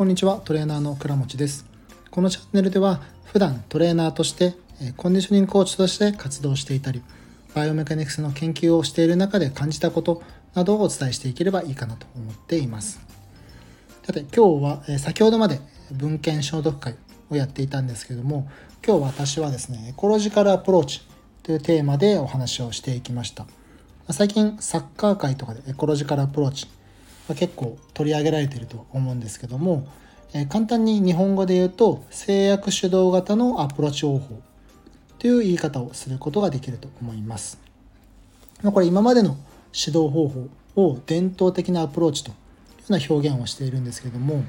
こんにちはトレーナーの倉持です。このチャンネルでは普段トレーナーとしてコンディショニングコーチとして活動していたりバイオメカニクスの研究をしている中で感じたことなどをお伝えしていければいいかなと思っています。さて今日は先ほどまで文献消毒会をやっていたんですけども今日私はですねエコロジカルアプローチというテーマでお話をしていきました。最近サッカー界とかでエコロジカルアプローチ結構取り上げられていると思うんですけども、え簡単に日本語で言うと制約主導型のアプローチ方法という言い方をすることができると思います。これ今までの指導方法を伝統的なアプローチというような表現をしているんですけども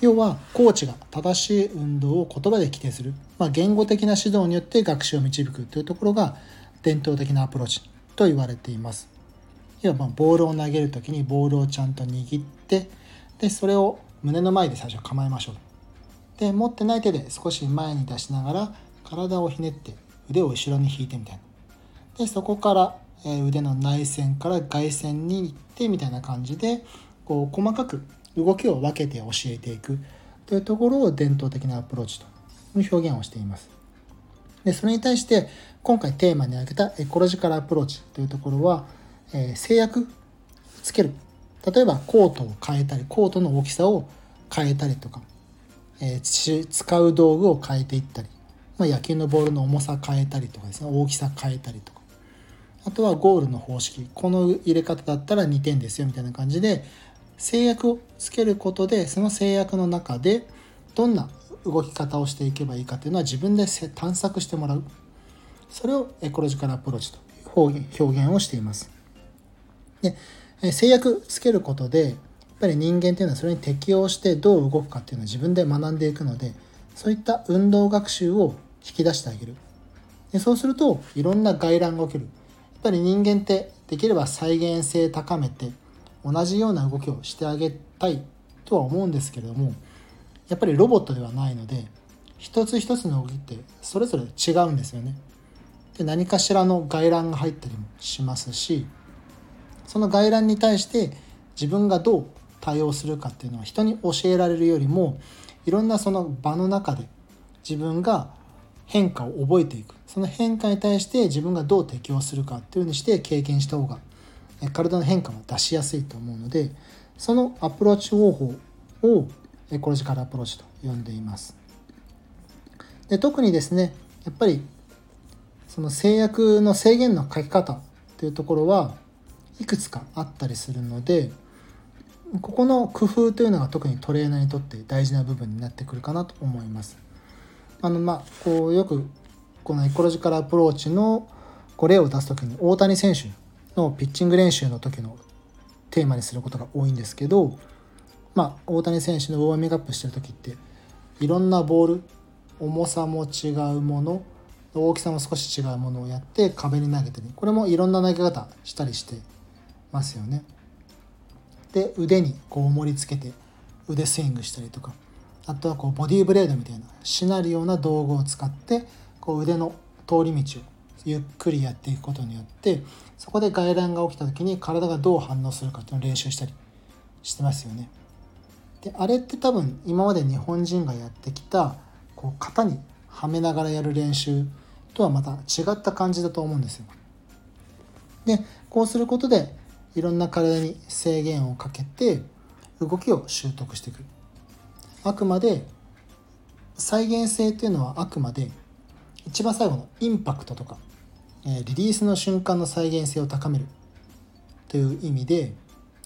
要はコーチが正しい運動を言葉で規定する、まあ、言語的な指導によって学習を導くというところが伝統的なアプローチと言われています。要はまボールを投げる時にボールをちゃんと握ってでそれを胸の前で最初構えましょう。で持ってない手で少し前に出しながら体をひねって腕を後ろに引いてみたいな。でそこから、腕の内線から外線に行ってみたいな感じでこう細かく動きを分けて教えていく。というところを伝統的なアプローチという表現をしています。でそれに対して今回テーマに挙げたエコロジカルアプローチというところはえー、制約つける。例えばコートを変えたりコートの大きさを変えたりとか、えー、使う道具を変えていったり、まあ、野球のボールの重さ変えたりとかですね大きさ変えたりとか。あとはゴールの方式。この入れ方だったら2点ですよみたいな感じで制約をつけることでその制約の中でどんな動き方をしていけばいいかというのは自分で探索してもらう。それをエコロジカルアプローチという表現をしています。で制約つけることでやっぱり人間っていうのはそれに適応してどう動くかっていうのを自分で学んでいくのでそういった運動学習を引き出してあげるでそうするといろんな外乱が起きるやっぱり人間ってできれば再現性高めて同じような動きをしてあげたいとは思うんですけれどもやっぱりロボットではないので一つ一つの動きってそれぞれ違うんですよね。で何かしらの外乱が入ったりもしますしその外来に対して自分がどう対応するかっていうのは人に教えられるよりもいろんなその場の中で自分が変化を覚えていく。その変化に対して自分がどう適応するかっていうふうにして経験した方が体の変化も出しやすいと思うのでそのアプローチ方法をエコロジカルアプローチと呼んでいます。で特にですねやっぱりその制約の制限の書き方っていうところはいくつかあったりするのでここの工夫というのが特にトレーナーにとって大事な部分になってくるかなと思います。あのまあこうよくこのエコロジカルアプローチのこ例を出す時に大谷選手のピッチング練習の時のテーマにすることが多いんですけど、まあ、大谷選手のウォーミングアップしてる時っていろんなボール重さも違うもの大きさも少し違うものをやって壁に投げてねこれもいろんな投げ方したりしてますよね。で腕にこう盛り付けて腕スイングしたりとかあとはこうボディーブレードみたいなしなるような道具を使ってこう腕の通り道をゆっくりやっていくことによってそこで外乱が起きた時に体がどう反応するかっていうのを練習したりしてますよね。であれって多分今まで日本人がやってきたこう型にはめながらやる練習とはまた違った感じだと思うんですよ。でこうすることでいろんな体に制限をかけて動きを習得していくあくまで再現性っていうのはあくまで一番最後のインパクトとかリリースの瞬間の再現性を高める。という意味で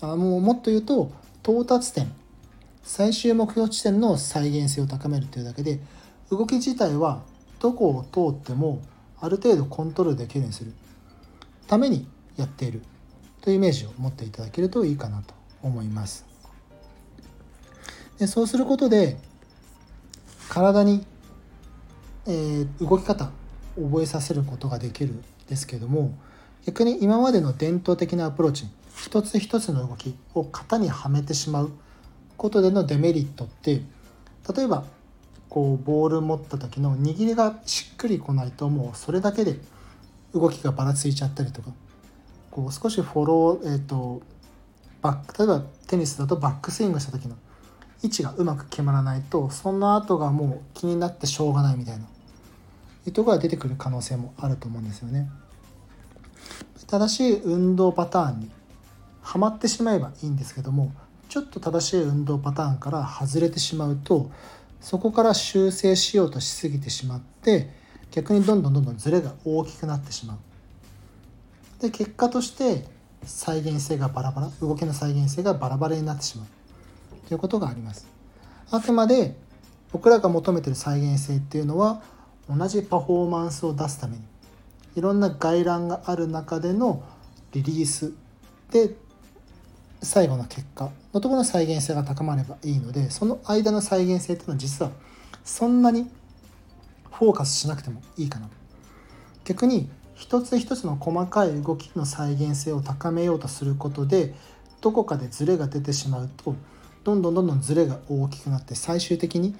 あもうもっと言うと到達点最終目標地点の再現性を高めるというだけで動き自体はどこを通ってもある程度コントロールできるようにする。ためにやっている。というイメージを持っていただけるといいかなと思います。でそうすることで体に、えー、動き方覚えさせることができるんですけども逆に今までの伝統的なアプローチ一つ一つの動きを型にはめてしまうことでのデメリットって例えばこうボール持った時の握りがしっくりこないともうそれだけで動きがばらついちゃったりとかこう少しフォロー、えーと、バック例えばテニスだとバックスイングした時の位置がうまく決まらないとその後がもう気になってしょうがないみたいないうところが出てくる可能性もあると思うんですよね。正しい運動パターンにはまってしまえばいいんですけどもちょっと正しい運動パターンから外れてしまうとそこから修正しようとしすぎてしまって逆にどんどんどんどんズレが大きくなってしまう。で結果として再現性がバラバラ動きの再現性がバラバラになってしまうということがあります。あくまで僕らが求めてる再現性っていうのは同じパフォーマンスを出すためにいろんな外覧がある中でのリリースで最後の結果のところの再現性が高まればいいのでその間の再現性っていうのは実はそんなにフォーカスしなくてもいいかな逆に一つ一つの細かい動きの再現性を高めようとすることでどこかでズレが出てしまうとどんどんどんどんズレが大きくなって最終的に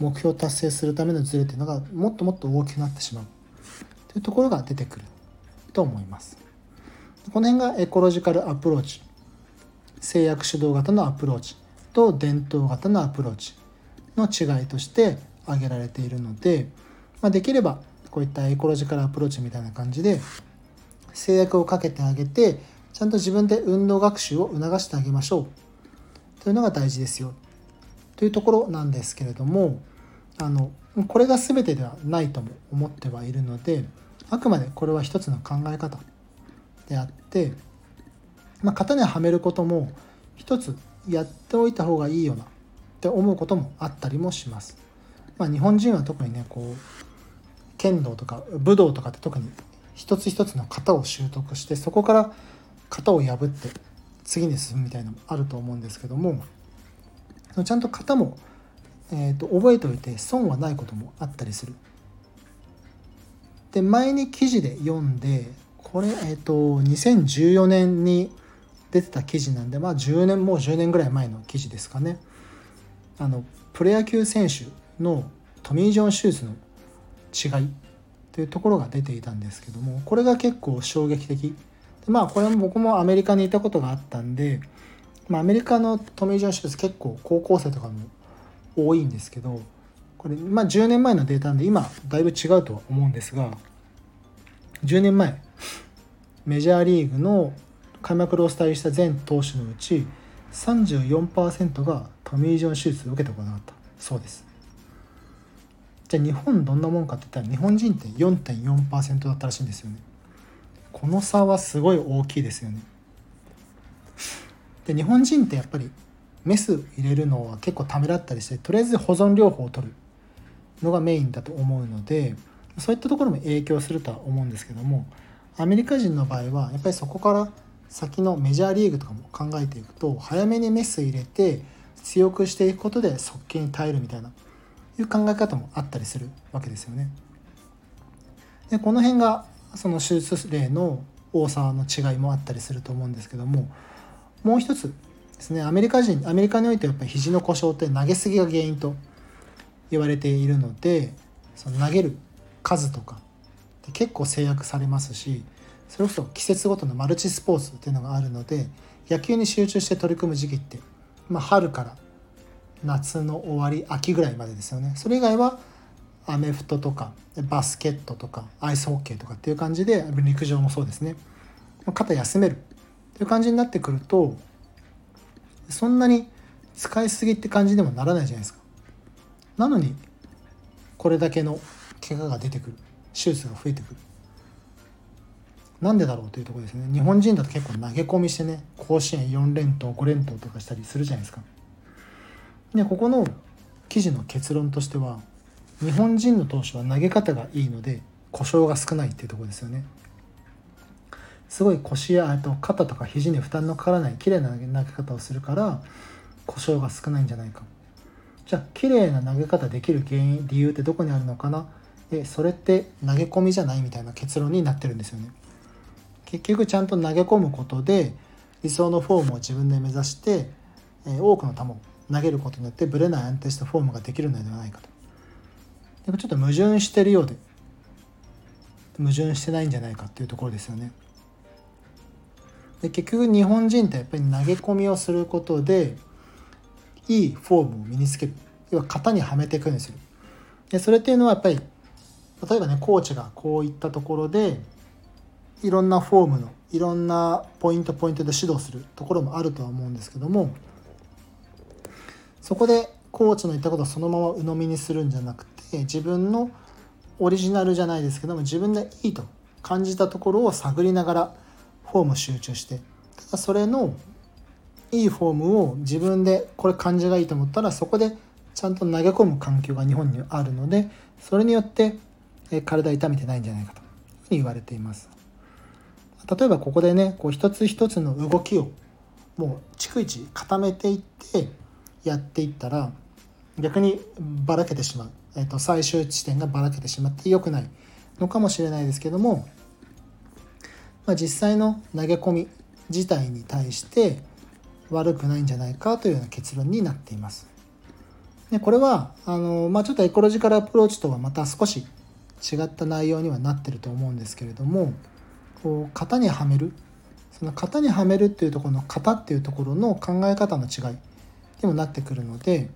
目標達成するためのズレっていうのがもっともっと大きくなってしまうというところが出てくると思います。この辺がエコロジカルアプローチ制約主導型のアプローチと伝統型のアプローチの違いとして挙げられているので、まあ、できればこういったエコロジカルアプローチみたいな感じで制約をかけてあげてちゃんと自分で運動学習を促してあげましょうというのが大事ですよというところなんですけれどもあのこれが全てではないとも思ってはいるのであくまでこれは一つの考え方であって、まあ、型にはめることも一つやっておいた方がいいよなって思うこともあったりもします。まあ、日本人は特にねこう剣道とか武道とかって特に一つ一つの型を習得してそこから型を破って次に進むみたいなのもあると思うんですけどもちゃんと型もえーと、覚えておいて損はないこともあったりする。で前に記事で読んでこれ、えーと、2014年に出てた記事なんでまあ10年もう10年ぐらい前の記事ですかね。あのプロ野球選手のトミー・ジョン手術の違いというところが出ていたんですけどもこれが結構衝撃的。でまあこれも僕もアメリカにいたことがあったんで、まあ、アメリカのトミー・ジョン手術結構高校生とかも多いんですけどこれ、まあ、10年前のデータなんで今だいぶ違うとは思うんですが10年前メジャーリーグの開幕ロースターした全投手のうち34%がトミー・ジョン手術を受けたことがあったそうです。じゃあ日本どんなもんかって言ったら日本人って4.4%だったらしいんですよね。この差はすごい大きいですよね。で日本人ってやっぱりメス入れるのは結構ためらったりしてとりあえず保存療法を取るのがメインだと思うのでそういったところも影響するとは思うんですけどもアメリカ人の場合はやっぱりそこから先のメジャーリーグとかも考えていくと早めにメス入れて強くしていくことで速球に耐えるみたいないう考え方もあったりするわけですよね。でこの辺がその手術例の多さの違いもあったりすると思うんですけどももう一つですねアメリカ人アメリカにおいてやっぱり肘の故障って投げすぎが原因と言われているのでその投げる数とかって結構制約されますしそれこそ季節ごとのマルチスポーツっていうのがあるので野球に集中して取り組む時期って、まあ、春から夏の終わり秋ぐらいまでですよね。それ以外はアメフトとかバスケットとかアイスホッケーとかっていう感じで陸上もそうですね。肩休める。っていう感じになってくるとそんなに使いすぎって感じでもならないじゃないですか。なのにこれだけの怪我が出てくる。手術が増えてくる。なんでだろうというところですね。日本人だと結構投げ込みしてね甲子園4連投5連投とかしたりするじゃないですか。でここの記事の結論としては日本人の投手は投げ方がいいので故障が少ないっていうとこですよね。すごい腰やと肩とか肘に負担のかからない綺麗な投げ方をするから故障が少ないんじゃないか。じゃあ綺麗な投げ方できる原因理由ってどこにあるのかな？でそれって投げ込みじゃないみたいな結論になってるんですよね。結局ちゃんと投げ込むことで理想のフォームを自分で目指して、多くの球を投げることによってぶれない安定したフォームができるのではないかと。でもちょっと矛盾してるようで矛盾してないんじゃないかっていうところですよね。で結局日本人ってやっぱり投げ込みをすることでいいフォームを身につける。要は型にはめていくようにする。でそれっていうのはやっぱり例えばねコーチがこういったところでいろんなフォームのいろんなポイントポイントで指導するところもあるとは思うんですけどもそこでコーチの言ったことをそのまま鵜呑みにするんじゃなくて自分のオリジナルじゃないですけども自分でいいと感じたところを探りながらフォーム集中してただそれのいいフォームを自分でこれ感じがいいと思ったらそこでちゃんと投げ込む環境が日本にあるのでそれによって体痛めてないんじゃないかというふうに言われています。例えばここでねこう一つ一つの動きをもう逐一固めていってやっていったら逆にばらけてしまう、えー、と最終地点がばらけてしまって良くないのかもしれないですけども、まあ、実際の投げ込み自体に対して悪くないんじゃないかというような結論になっています。でこれはあの、まあ、ちょっとエコロジカルアプローチとはまた少し違った内容にはなってると思うんですけれどもこう型にはめる。その型にはめるっていうところの型っていうところの考え方の違い。にもなってくるので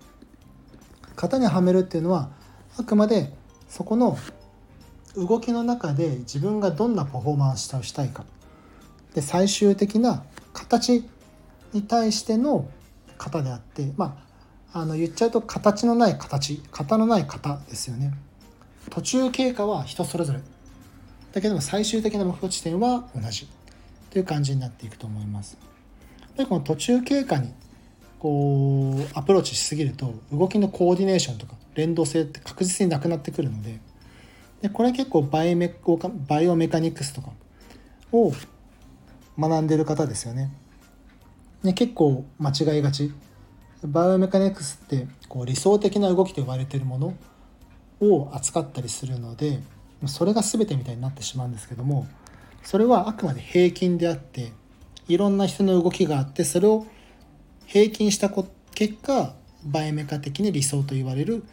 型にはめるっていうのはあくまでそこの動きの中で自分がどんなパフォーマンスをしたいか。で最終的な形に対しての型であってまああの言っちゃうと形のない形型のない型ですよね。途中経過は人それぞれ。だけども最終的な目標地点は同じ。という感じになっていくと思います。でこの途中経過にこうアプローチしすぎると動きのコーディネーションとか連動性って確実になくなってくるのででこれ結構バイメバイオメカニクスとかを学んでる方ですよね。ね結構間違いがち。バイオメカニクスってこう理想的な動きと呼ばれてるものを扱ったりするのでそれが全てみたいになってしまうんですけどもそれはあくまで平均であっていろんな人の動きがあってそれを平均した結果バイオメカ的に理想と言われる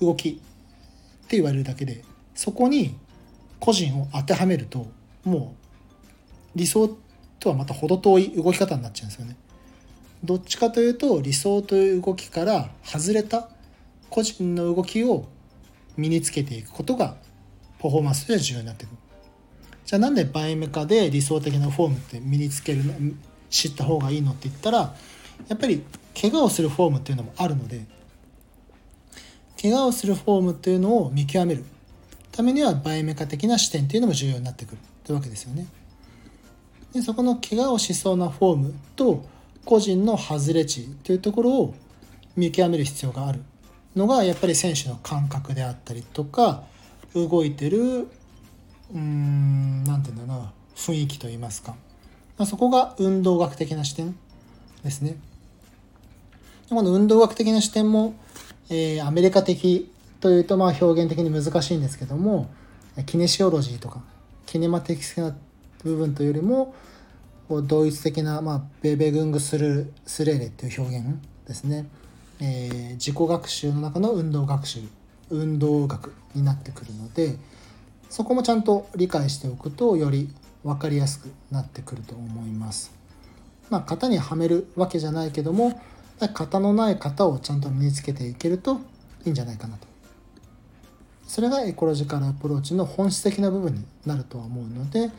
動きって言われるだけでそこに個人を当てはめるともう理想とはまた程遠い動き方になっちゃうんですよね。どっちかというと理想という動きから外れた個人の動きを身につけていくことがパフォーマンスで重要になってくる。じゃあなんでバイメカで理想的なフォームって身につけるの知った方がいいのって言ったらやっぱり怪我をするフォームっていうのもあるので怪我をするフォームっていうのを見極める。ためにはバイメカ的な視点っていうのも重要になってくる。というわけですよね。でそこの怪我をしそうなフォームと個人の外れ値というところを見極める必要がある。のがやっぱり選手の感覚であったりとか動いてるうーん何て言うんだろうな雰囲気といいますか、まあ、そこが運動学的な視点。ですね。この運動学的な視点も、えー、アメリカ的というとまあ表現的に難しいんですけどもキネシオロジーとかキネマ的な部分というよりも同一的な、まあ、ベベグングスルスレーレっていう表現ですね、えー、自己学習の中の運動学習運動学になってくるのでそこもちゃんと理解しておくとより分かりやすくなってくると思います。まあ、型にはめるわけじゃないけども型のない型をちゃんと身につけていけるといいんじゃないかなと。それがエコロジカルアプローチの本質的な部分になるとは思うので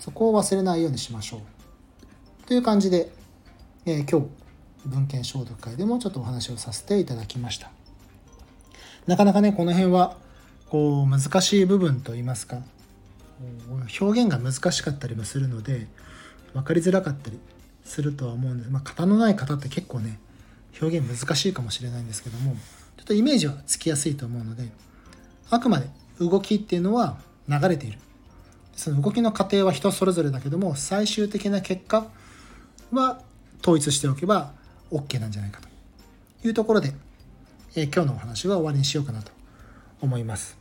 そこを忘れないようにしましょう。という感じで、えー、今日文献消毒会でもちょっとお話をさせていただきました。なかなかねこの辺はこう難しい部分といいますか表現が難しかったりもするので分かりづらかったりするとは思うんです、まあ、型のない方って結構ね表現難しいかもしれないんですけどもちょっとイメージはつきやすいと思うのであくまで動きっていうのは流れている。その動きの過程は人それぞれだけども最終的な結果は統一しておけば OK なんじゃないかと。いうところで、えー、今日のお話は終わりにしようかなと思います。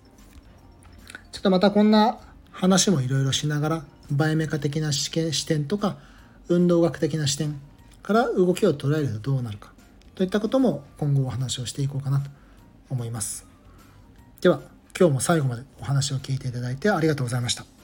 ちょっとまたこんな話もいろいろしながらバイメカ的な視点とか運動学的な視点から動きを捉えるとどうなるかといったことも今後お話をしていこうかなと思います。では今日も最後までお話を聞いていただいてありがとうございました。